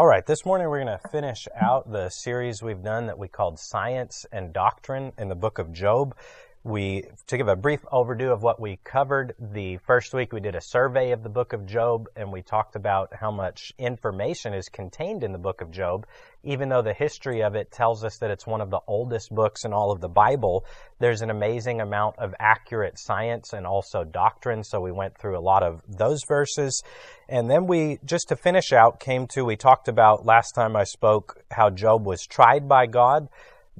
All right, this morning we're going to finish out the series we've done that we called Science and Doctrine in the book of Job. We, to give a brief overview of what we covered, the first week we did a survey of the book of Job and we talked about how much information is contained in the book of Job. Even though the history of it tells us that it's one of the oldest books in all of the Bible, there's an amazing amount of accurate science and also doctrine. So we went through a lot of those verses. And then we, just to finish out, came to, we talked about last time I spoke how Job was tried by God.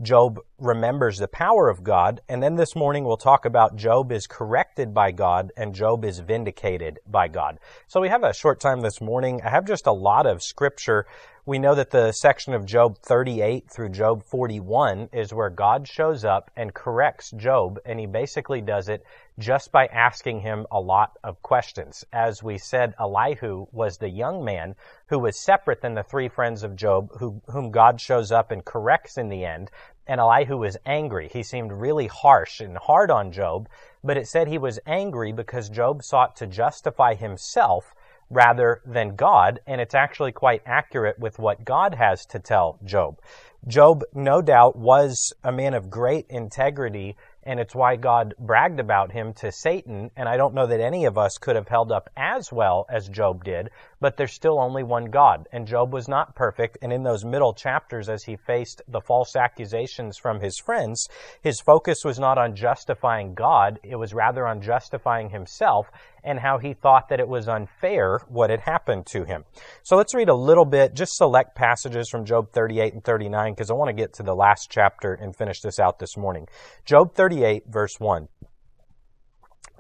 Job remembers the power of God. And then this morning we'll talk about Job is corrected by God and Job is vindicated by God. So we have a short time this morning. I have just a lot of scripture. We know that the section of Job 38 through Job 41 is where God shows up and corrects Job, and he basically does it just by asking him a lot of questions. As we said, Elihu was the young man who was separate than the three friends of Job, who, whom God shows up and corrects in the end. And Elihu was angry. He seemed really harsh and hard on Job, but it said he was angry because Job sought to justify himself rather than God, and it's actually quite accurate with what God has to tell Job. Job, no doubt, was a man of great integrity and it's why God bragged about him to Satan. And I don't know that any of us could have held up as well as Job did, but there's still only one God. And Job was not perfect. And in those middle chapters, as he faced the false accusations from his friends, his focus was not on justifying God, it was rather on justifying himself and how he thought that it was unfair what had happened to him. So let's read a little bit, just select passages from Job 38 and 39, because I want to get to the last chapter and finish this out this morning. Job 38, verse 1.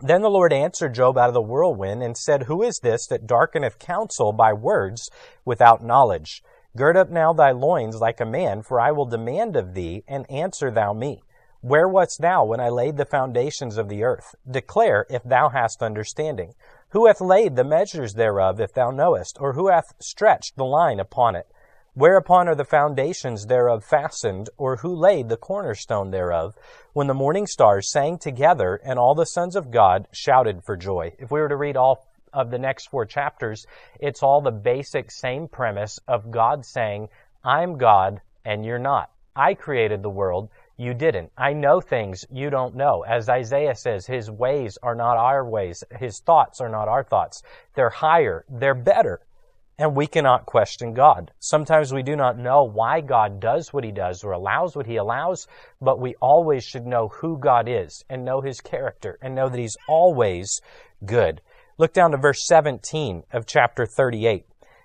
Then the Lord answered Job out of the whirlwind and said, Who is this that darkeneth counsel by words without knowledge? Gird up now thy loins like a man, for I will demand of thee, and answer thou me. Where wast thou when I laid the foundations of the earth? Declare if thou hast understanding. Who hath laid the measures thereof, if thou knowest? Or who hath stretched the line upon it? Whereupon are the foundations thereof fastened, or who laid the cornerstone thereof, when the morning stars sang together, and all the sons of God shouted for joy? If we were to read all of the next four chapters, it's all the basic same premise of God saying, I'm God, and you're not. I created the world, you didn't. I know things you don't know. As Isaiah says, His ways are not our ways. His thoughts are not our thoughts. They're higher. They're better and we cannot question God. Sometimes we do not know why God does what He does or allows what He allows, but we always should know who God is and know His character and know that He's always good. Look down to verse 17 of chapter 38.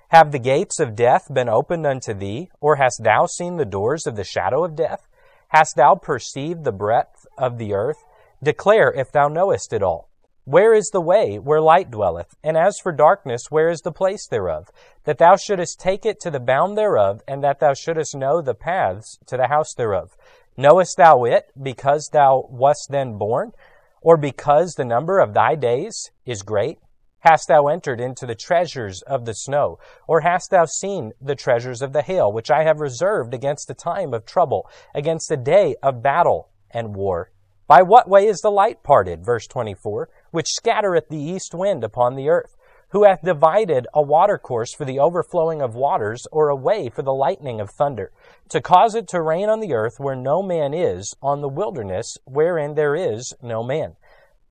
Have the gates of death been opened unto thee, or hast thou seen the doors of the shadow of death? Hast thou perceived the breadth of the earth? Declare if thou knowest it all. Where is the way where light dwelleth? And as for darkness, where is the place thereof? That thou shouldest take it to the bound thereof, and that thou shouldest know the paths to the house thereof. Knowest thou it because thou wast then born? Or because the number of thy days is great? Hast thou entered into the treasures of the snow? Or hast thou seen the treasures of the hail, which I have reserved against the time of trouble, against the day of battle and war? By what way is the light parted? Verse 24 which scattereth the east wind upon the earth, who hath divided a watercourse for the overflowing of waters, or a way for the lightning of thunder, to cause it to rain on the earth where no man is, on the wilderness wherein there is no man,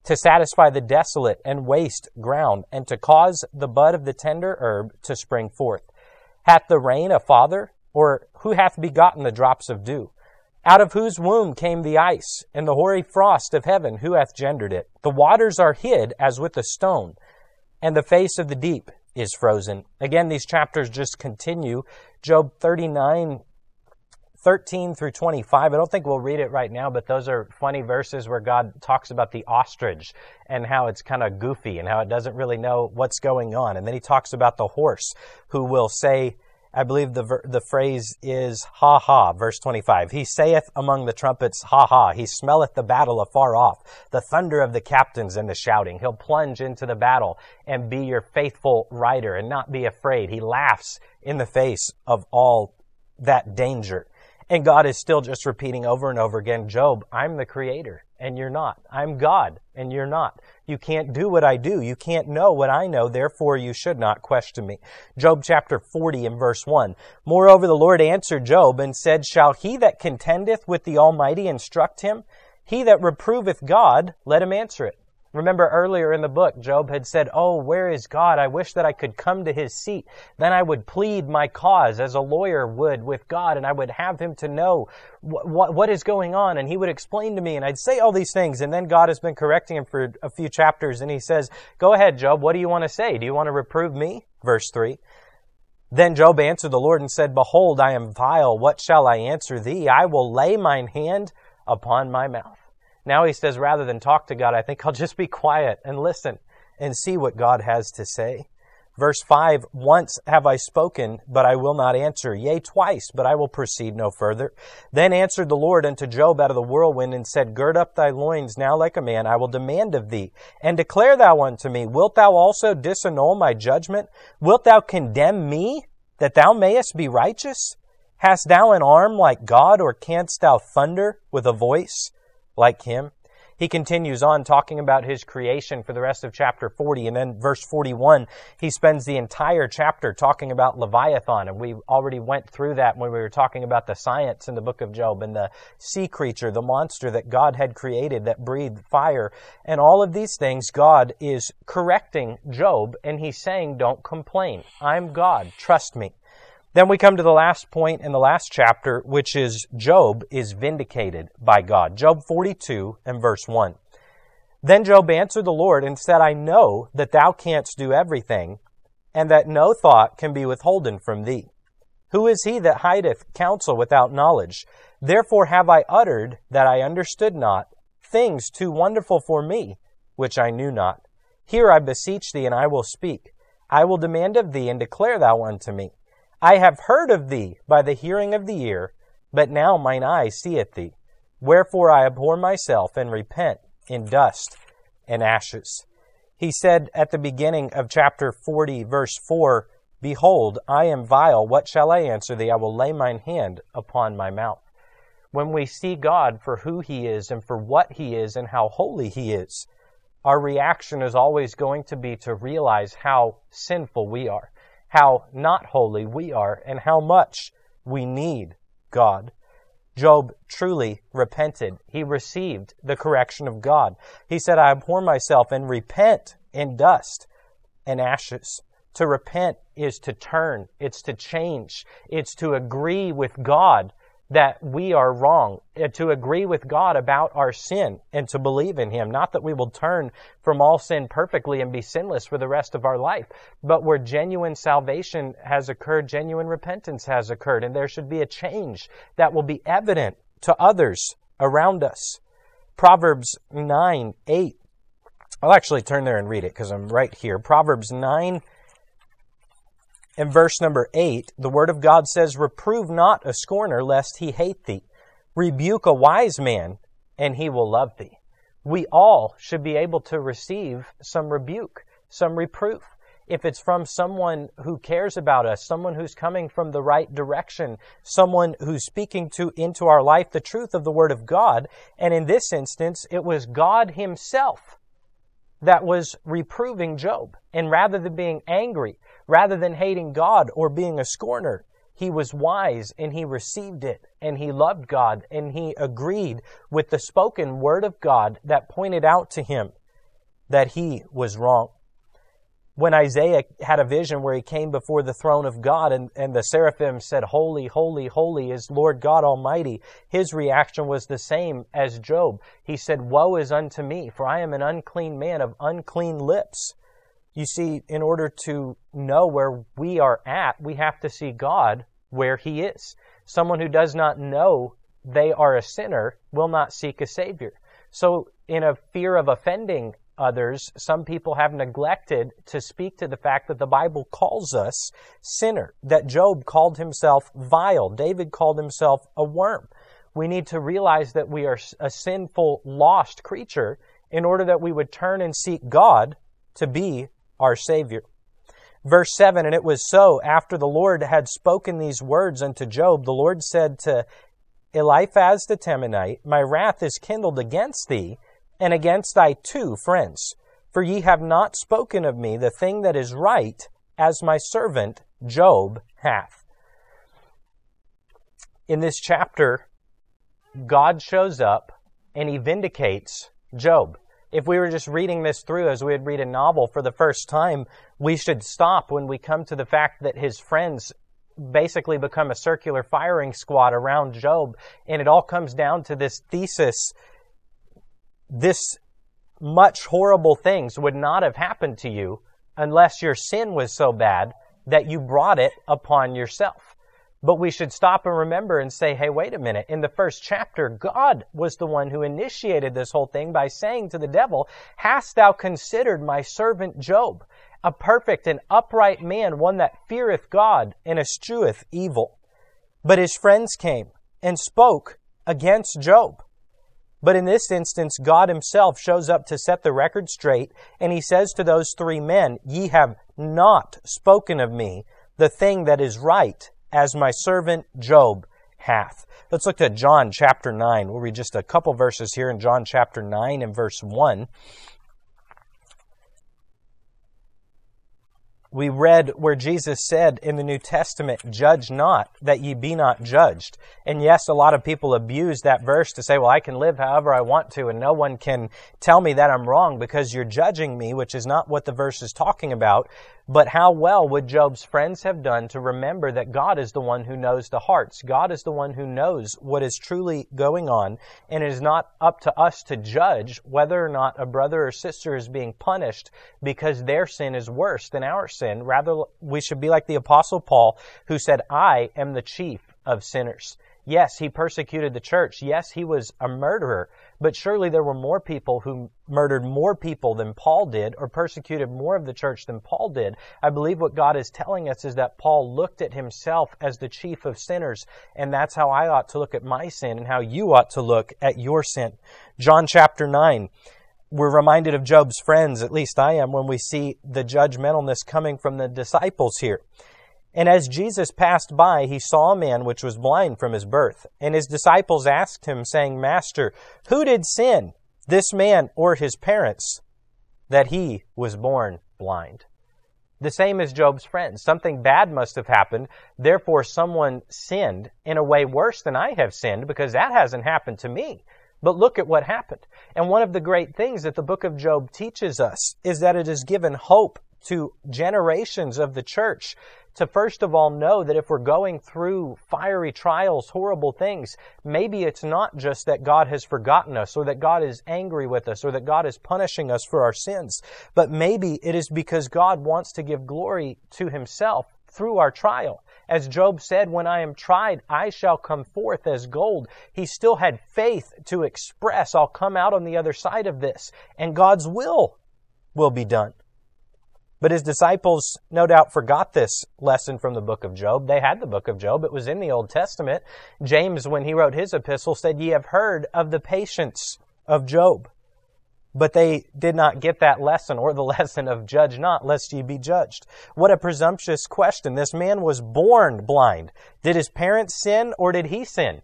to satisfy the desolate and waste ground, and to cause the bud of the tender herb to spring forth. Hath the rain a father, or who hath begotten the drops of dew? out of whose womb came the ice, and the hoary frost of heaven, who hath gendered it? The waters are hid as with a stone, and the face of the deep is frozen. Again, these chapters just continue. Job 39, 13 through 25. I don't think we'll read it right now, but those are funny verses where God talks about the ostrich and how it's kind of goofy and how it doesn't really know what's going on. And then he talks about the horse who will say, I believe the, the phrase is ha ha, verse 25. He saith among the trumpets, ha ha. He smelleth the battle afar off, the thunder of the captains and the shouting. He'll plunge into the battle and be your faithful rider and not be afraid. He laughs in the face of all that danger. And God is still just repeating over and over again, Job, I'm the creator and you're not. I'm God and you're not. You can't do what I do. You can't know what I know. Therefore, you should not question me. Job chapter 40 and verse 1. Moreover, the Lord answered Job and said, Shall he that contendeth with the Almighty instruct him? He that reproveth God, let him answer it. Remember earlier in the book, Job had said, Oh, where is God? I wish that I could come to his seat. Then I would plead my cause as a lawyer would with God, and I would have him to know what, what, what is going on, and he would explain to me, and I'd say all these things, and then God has been correcting him for a few chapters, and he says, Go ahead, Job, what do you want to say? Do you want to reprove me? Verse 3. Then Job answered the Lord and said, Behold, I am vile. What shall I answer thee? I will lay mine hand upon my mouth. Now he says, rather than talk to God, I think I'll just be quiet and listen and see what God has to say. Verse 5 Once have I spoken, but I will not answer. Yea, twice, but I will proceed no further. Then answered the Lord unto Job out of the whirlwind and said, Gird up thy loins now like a man. I will demand of thee. And declare thou unto me, Wilt thou also disannul my judgment? Wilt thou condemn me, that thou mayest be righteous? Hast thou an arm like God, or canst thou thunder with a voice? Like him. He continues on talking about his creation for the rest of chapter 40. And then verse 41, he spends the entire chapter talking about Leviathan. And we already went through that when we were talking about the science in the book of Job and the sea creature, the monster that God had created that breathed fire. And all of these things, God is correcting Job and he's saying, don't complain. I'm God. Trust me. Then we come to the last point in the last chapter, which is Job is vindicated by God. Job 42 and verse 1. Then Job answered the Lord and said, I know that thou canst do everything, and that no thought can be withholden from thee. Who is he that hideth counsel without knowledge? Therefore have I uttered that I understood not things too wonderful for me, which I knew not. Here I beseech thee, and I will speak. I will demand of thee, and declare thou unto me. I have heard of thee by the hearing of the ear, but now mine eye seeth thee. Wherefore I abhor myself and repent in dust and ashes. He said at the beginning of chapter 40, verse 4, Behold, I am vile. What shall I answer thee? I will lay mine hand upon my mouth. When we see God for who he is and for what he is and how holy he is, our reaction is always going to be to realize how sinful we are how not holy we are and how much we need God. Job truly repented. He received the correction of God. He said, I abhor myself and repent in dust and ashes. To repent is to turn. It's to change. It's to agree with God that we are wrong, uh, to agree with God about our sin and to believe in Him. Not that we will turn from all sin perfectly and be sinless for the rest of our life, but where genuine salvation has occurred, genuine repentance has occurred, and there should be a change that will be evident to others around us. Proverbs 9, 8. I'll actually turn there and read it because I'm right here. Proverbs 9, in verse number 8, the Word of God says, Reprove not a scorner, lest he hate thee. Rebuke a wise man, and he will love thee. We all should be able to receive some rebuke, some reproof. If it's from someone who cares about us, someone who's coming from the right direction, someone who's speaking to into our life the truth of the Word of God. And in this instance, it was God Himself that was reproving Job. And rather than being angry, Rather than hating God or being a scorner, he was wise and he received it and he loved God and he agreed with the spoken word of God that pointed out to him that he was wrong. When Isaiah had a vision where he came before the throne of God and, and the seraphim said, Holy, holy, holy is Lord God Almighty, his reaction was the same as Job. He said, Woe is unto me, for I am an unclean man of unclean lips. You see, in order to know where we are at, we have to see God where He is. Someone who does not know they are a sinner will not seek a Savior. So, in a fear of offending others, some people have neglected to speak to the fact that the Bible calls us sinner, that Job called himself vile, David called himself a worm. We need to realize that we are a sinful, lost creature in order that we would turn and seek God to be our Savior. Verse 7 And it was so, after the Lord had spoken these words unto Job, the Lord said to Eliphaz the Temanite, my wrath is kindled against thee, and against thy two friends. For ye have not spoken of me the thing that is right, as my servant Job hath. In this chapter, God shows up and he vindicates Job. If we were just reading this through as we would read a novel for the first time, we should stop when we come to the fact that his friends basically become a circular firing squad around Job. And it all comes down to this thesis this much horrible things would not have happened to you unless your sin was so bad that you brought it upon yourself. But we should stop and remember and say, hey, wait a minute. In the first chapter, God was the one who initiated this whole thing by saying to the devil, Hast thou considered my servant Job? a perfect and upright man, one that feareth God and escheweth evil. But his friends came and spoke against Job. But in this instance, God himself shows up to set the record straight, and he says to those three men, Ye have not spoken of me the thing that is right, as my servant Job hath. Let's look at John chapter 9. We'll read just a couple verses here in John chapter 9 and verse 1. We read where Jesus said in the New Testament, Judge not, that ye be not judged. And yes, a lot of people abuse that verse to say, well, I can live however I want to, and no one can tell me that I'm wrong because you're judging me, which is not what the verse is talking about. But how well would Job's friends have done to remember that God is the one who knows the hearts? God is the one who knows what is truly going on, and it is not up to us to judge whether or not a brother or sister is being punished because their sin is worse than our sin. Rather, we should be like the Apostle Paul, who said, I am the chief of sinners. Yes, he persecuted the church. Yes, he was a murderer. But surely there were more people who murdered more people than Paul did or persecuted more of the church than Paul did. I believe what God is telling us is that Paul looked at himself as the chief of sinners. And that's how I ought to look at my sin and how you ought to look at your sin. John chapter 9 we're reminded of Job's friends, at least I am, when we see the judgmentalness coming from the disciples here. And as Jesus passed by, he saw a man which was blind from his birth. And his disciples asked him, saying, Master, who did sin, this man or his parents, that he was born blind? The same as Job's friends. Something bad must have happened. Therefore, someone sinned in a way worse than I have sinned because that hasn't happened to me. But look at what happened. And one of the great things that the book of Job teaches us is that it has given hope to generations of the church to first of all know that if we're going through fiery trials, horrible things, maybe it's not just that God has forgotten us or that God is angry with us or that God is punishing us for our sins, but maybe it is because God wants to give glory to himself through our trial. As Job said, when I am tried, I shall come forth as gold. He still had faith to express, I'll come out on the other side of this, and God's will will be done. But his disciples no doubt forgot this lesson from the book of Job. They had the book of Job. It was in the Old Testament. James, when he wrote his epistle, said, Ye have heard of the patience of Job. But they did not get that lesson or the lesson of judge not lest ye be judged. What a presumptuous question. This man was born blind. Did his parents sin or did he sin?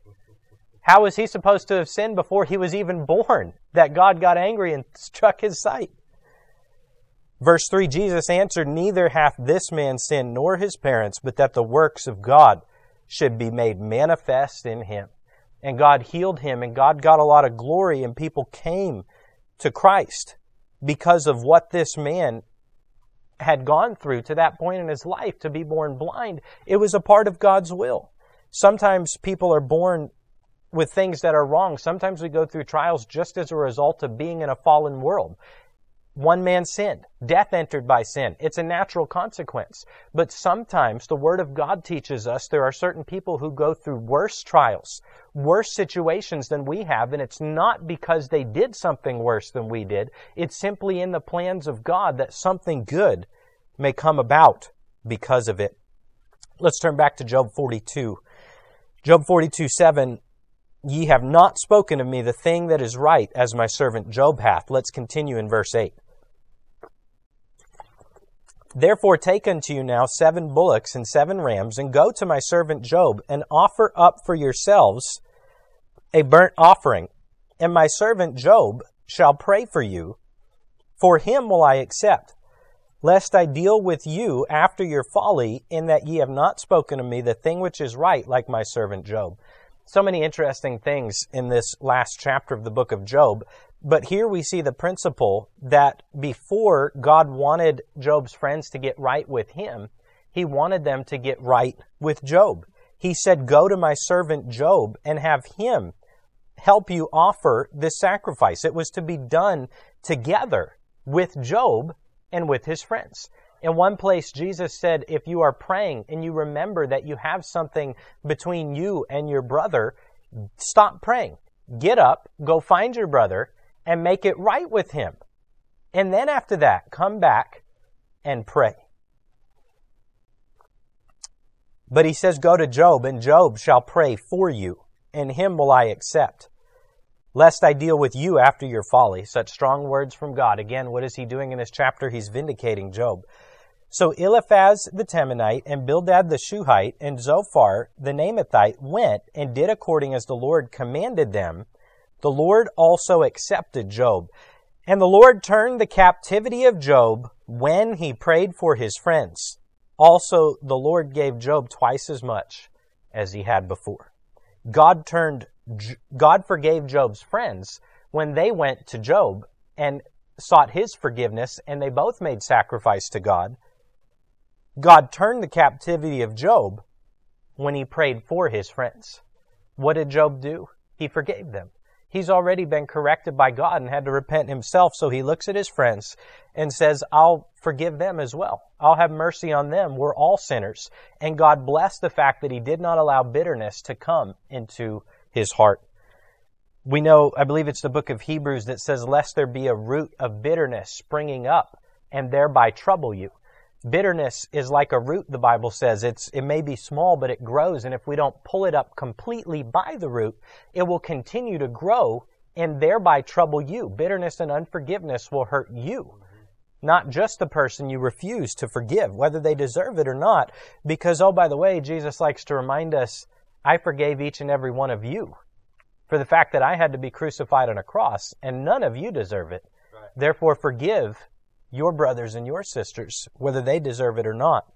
How was he supposed to have sinned before he was even born that God got angry and struck his sight? Verse 3 Jesus answered, Neither hath this man sinned nor his parents, but that the works of God should be made manifest in him. And God healed him, and God got a lot of glory, and people came to Christ because of what this man had gone through to that point in his life to be born blind. It was a part of God's will. Sometimes people are born with things that are wrong. Sometimes we go through trials just as a result of being in a fallen world. One man sinned. Death entered by sin. It's a natural consequence. But sometimes the Word of God teaches us there are certain people who go through worse trials, worse situations than we have, and it's not because they did something worse than we did. It's simply in the plans of God that something good may come about because of it. Let's turn back to Job 42. Job 42 7 Ye have not spoken of me the thing that is right, as my servant Job hath. Let's continue in verse 8. Therefore take unto you now seven bullocks and seven rams, and go to my servant Job, and offer up for yourselves a burnt offering, and my servant Job shall pray for you. For him will I accept, lest I deal with you after your folly, in that ye have not spoken to me the thing which is right, like my servant Job. So many interesting things in this last chapter of the book of Job. But here we see the principle that before God wanted Job's friends to get right with him, he wanted them to get right with Job. He said, Go to my servant Job and have him help you offer this sacrifice. It was to be done together with Job and with his friends. In one place, Jesus said, if you are praying and you remember that you have something between you and your brother, stop praying. Get up, go find your brother, and make it right with him. And then after that, come back and pray. But he says, Go to Job, and Job shall pray for you, and him will I accept. Lest I deal with you after your folly. Such strong words from God. Again, what is he doing in this chapter? He's vindicating Job. So Eliphaz the Temanite and Bildad the Shuhite and Zophar the Naamathite went and did according as the Lord commanded them. The Lord also accepted Job. And the Lord turned the captivity of Job when he prayed for his friends. Also, the Lord gave Job twice as much as he had before. God turned, God forgave Job's friends when they went to Job and sought his forgiveness and they both made sacrifice to God. God turned the captivity of Job when he prayed for his friends. What did Job do? He forgave them. He's already been corrected by God and had to repent himself. So he looks at his friends and says, I'll forgive them as well. I'll have mercy on them. We're all sinners. And God blessed the fact that he did not allow bitterness to come into his heart. We know, I believe it's the book of Hebrews that says, lest there be a root of bitterness springing up and thereby trouble you. Bitterness is like a root, the Bible says. It's, it may be small, but it grows. And if we don't pull it up completely by the root, it will continue to grow and thereby trouble you. Bitterness and unforgiveness will hurt you. Not just the person you refuse to forgive, whether they deserve it or not. Because, oh, by the way, Jesus likes to remind us, I forgave each and every one of you for the fact that I had to be crucified on a cross, and none of you deserve it. Right. Therefore, forgive your brothers and your sisters, whether they deserve it or not,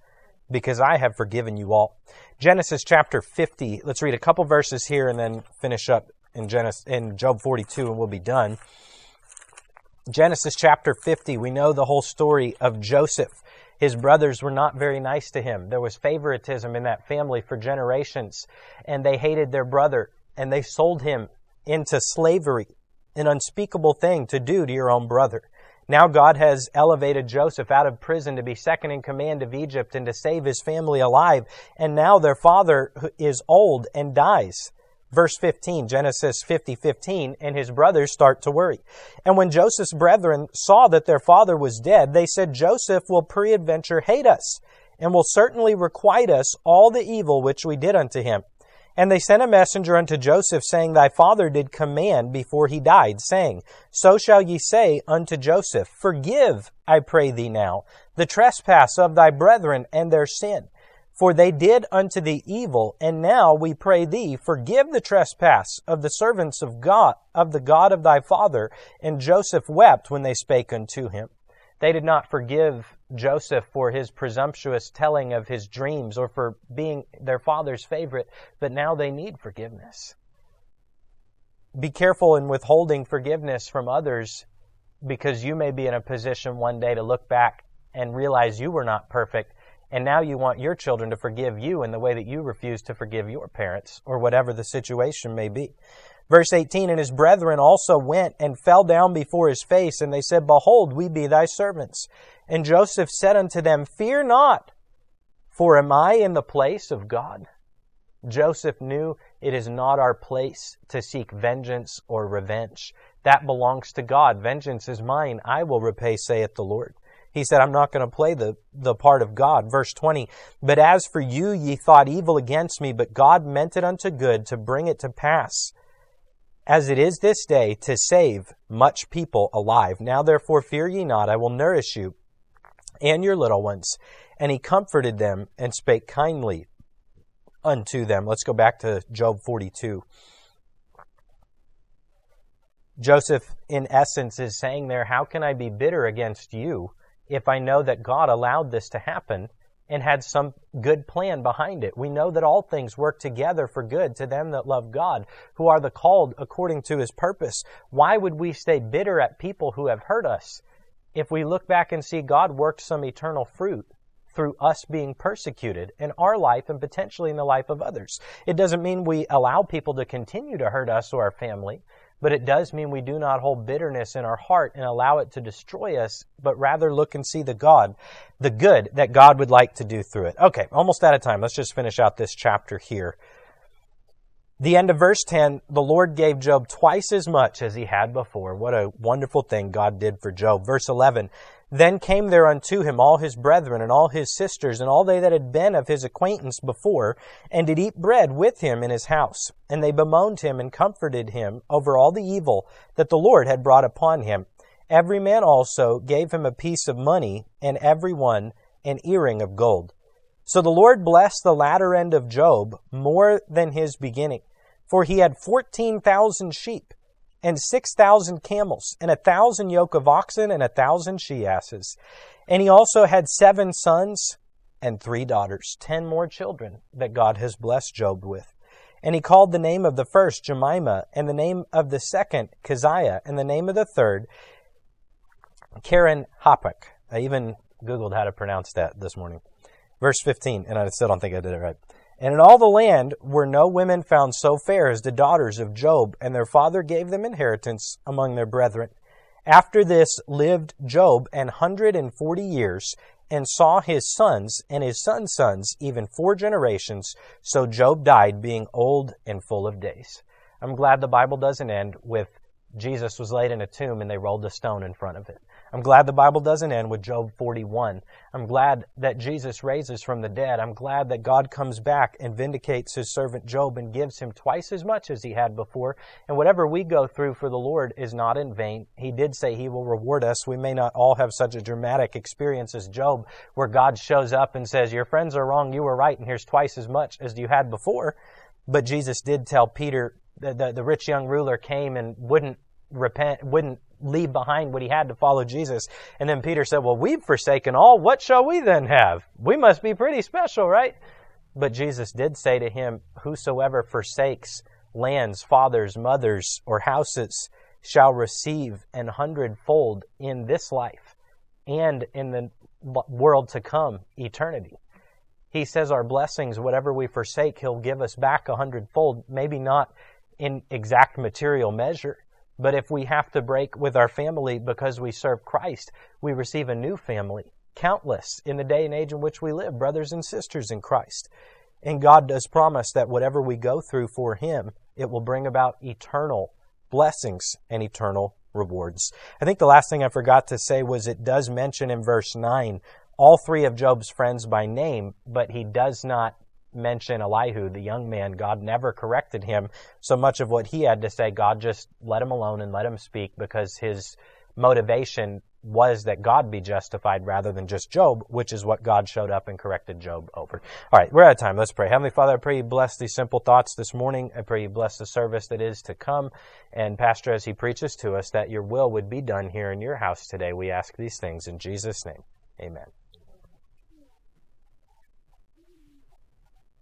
because I have forgiven you all. Genesis chapter 50. Let's read a couple verses here and then finish up in Genesis, in Job 42 and we'll be done. Genesis chapter 50, we know the whole story of Joseph. His brothers were not very nice to him. There was favoritism in that family for generations, and they hated their brother, and they sold him into slavery, an unspeakable thing to do to your own brother. Now God has elevated Joseph out of prison to be second in command of Egypt and to save his family alive. And now their father is old and dies. Verse 15, Genesis 50, 15, and his brothers start to worry. And when Joseph's brethren saw that their father was dead, they said, Joseph will peradventure hate us and will certainly requite us all the evil which we did unto him. And they sent a messenger unto Joseph, saying, Thy father did command before he died, saying, So shall ye say unto Joseph, Forgive, I pray thee now, the trespass of thy brethren and their sin. For they did unto thee evil, and now we pray thee, forgive the trespass of the servants of God, of the God of thy father. And Joseph wept when they spake unto him. They did not forgive Joseph for his presumptuous telling of his dreams or for being their father's favorite, but now they need forgiveness. Be careful in withholding forgiveness from others because you may be in a position one day to look back and realize you were not perfect and now you want your children to forgive you in the way that you refuse to forgive your parents or whatever the situation may be. Verse 18, And his brethren also went and fell down before his face, and they said, Behold, we be thy servants. And Joseph said unto them, Fear not, for am I in the place of God? Joseph knew it is not our place to seek vengeance or revenge. That belongs to God. Vengeance is mine. I will repay, saith the Lord. He said, I'm not going to play the, the part of God. Verse 20, But as for you, ye thought evil against me, but God meant it unto good to bring it to pass as it is this day, to save much people alive. Now therefore fear ye not, I will nourish you and your little ones. And he comforted them and spake kindly unto them. Let's go back to Job 42. Joseph, in essence, is saying there, How can I be bitter against you if I know that God allowed this to happen and had some good plan behind it? We know that all things work together for good to them that love God, who are the called according to his purpose. Why would we stay bitter at people who have hurt us if we look back and see God worked some eternal fruit through us being persecuted in our life and potentially in the life of others? It doesn't mean we allow people to continue to hurt us or our family but it does mean we do not hold bitterness in our heart and allow it to destroy us, but rather look and see the God, the good that God would like to do through it. Okay, almost out of time. Let's just finish out this chapter here. The end of verse 10, the Lord gave Job twice as much as he had before. What a wonderful thing God did for Job. Verse 11, then came there unto him all his brethren and all his sisters and all they that had been of his acquaintance before, and did eat bread with him in his house. And they bemoaned him and comforted him over all the evil that the Lord had brought upon him. Every man also gave him a piece of money, and every one an earring of gold. So the Lord blessed the latter end of Job more than his beginning, for he had fourteen thousand sheep and six thousand camels, and a thousand yoke of oxen, and a thousand she asses. And he also had seven sons and three daughters, ten more children that God has blessed Job with. And he called the name of the first Jemima, and the name of the second Keziah, and the name of the third Karen Hapuk. I even Googled how to pronounce that this morning. Verse 15, and I still don't think I did it right. And in all the land were no women found so fair as the daughters of Job, and their father gave them inheritance among their brethren. After this lived Job an hundred and forty years, and saw his sons and his sons' sons, even four generations. So Job died, being old and full of days. I'm glad the Bible doesn't end with Jesus was laid in a tomb and they rolled a stone in front of it. I'm glad the Bible doesn't end with Job 41. I'm glad that Jesus raises from the dead. I'm glad that God comes back and vindicates his servant Job and gives him twice as much as he had before. And whatever we go through for the Lord is not in vain. He did say he will reward us. We may not all have such a dramatic experience as Job, where God shows up and says, Your friends are wrong, you were right, and here's twice as much as you had before. But Jesus did tell Peter, the, the, the rich young ruler came and wouldn't repent, wouldn't leave behind what he had to follow Jesus. And then Peter said, Well, we've forsaken all. What shall we then have? We must be pretty special, right? But Jesus did say to him, Whosoever forsakes lands, fathers, mothers, or houses shall receive an hundredfold in this life and in the world to come, eternity. He says our blessings, whatever we forsake, He'll give us back a hundredfold, maybe not in exact material measure, but if we have to break with our family because we serve Christ, we receive a new family, countless in the day and age in which we live, brothers and sisters in Christ. And God does promise that whatever we go through for Him, it will bring about eternal blessings and eternal rewards. I think the last thing I forgot to say was it does mention in verse 9 all three of Job's friends by name, but he does not mention Elihu, the young man, God never corrected him. So much of what he had to say, God just let him alone and let him speak because his motivation was that God be justified rather than just Job, which is what God showed up and corrected Job over. All right, we're out of time. Let's pray. Heavenly Father, I pray you bless these simple thoughts this morning. I pray you bless the service that is to come. And Pastor, as he preaches to us, that your will would be done here in your house today. We ask these things in Jesus' name. Amen.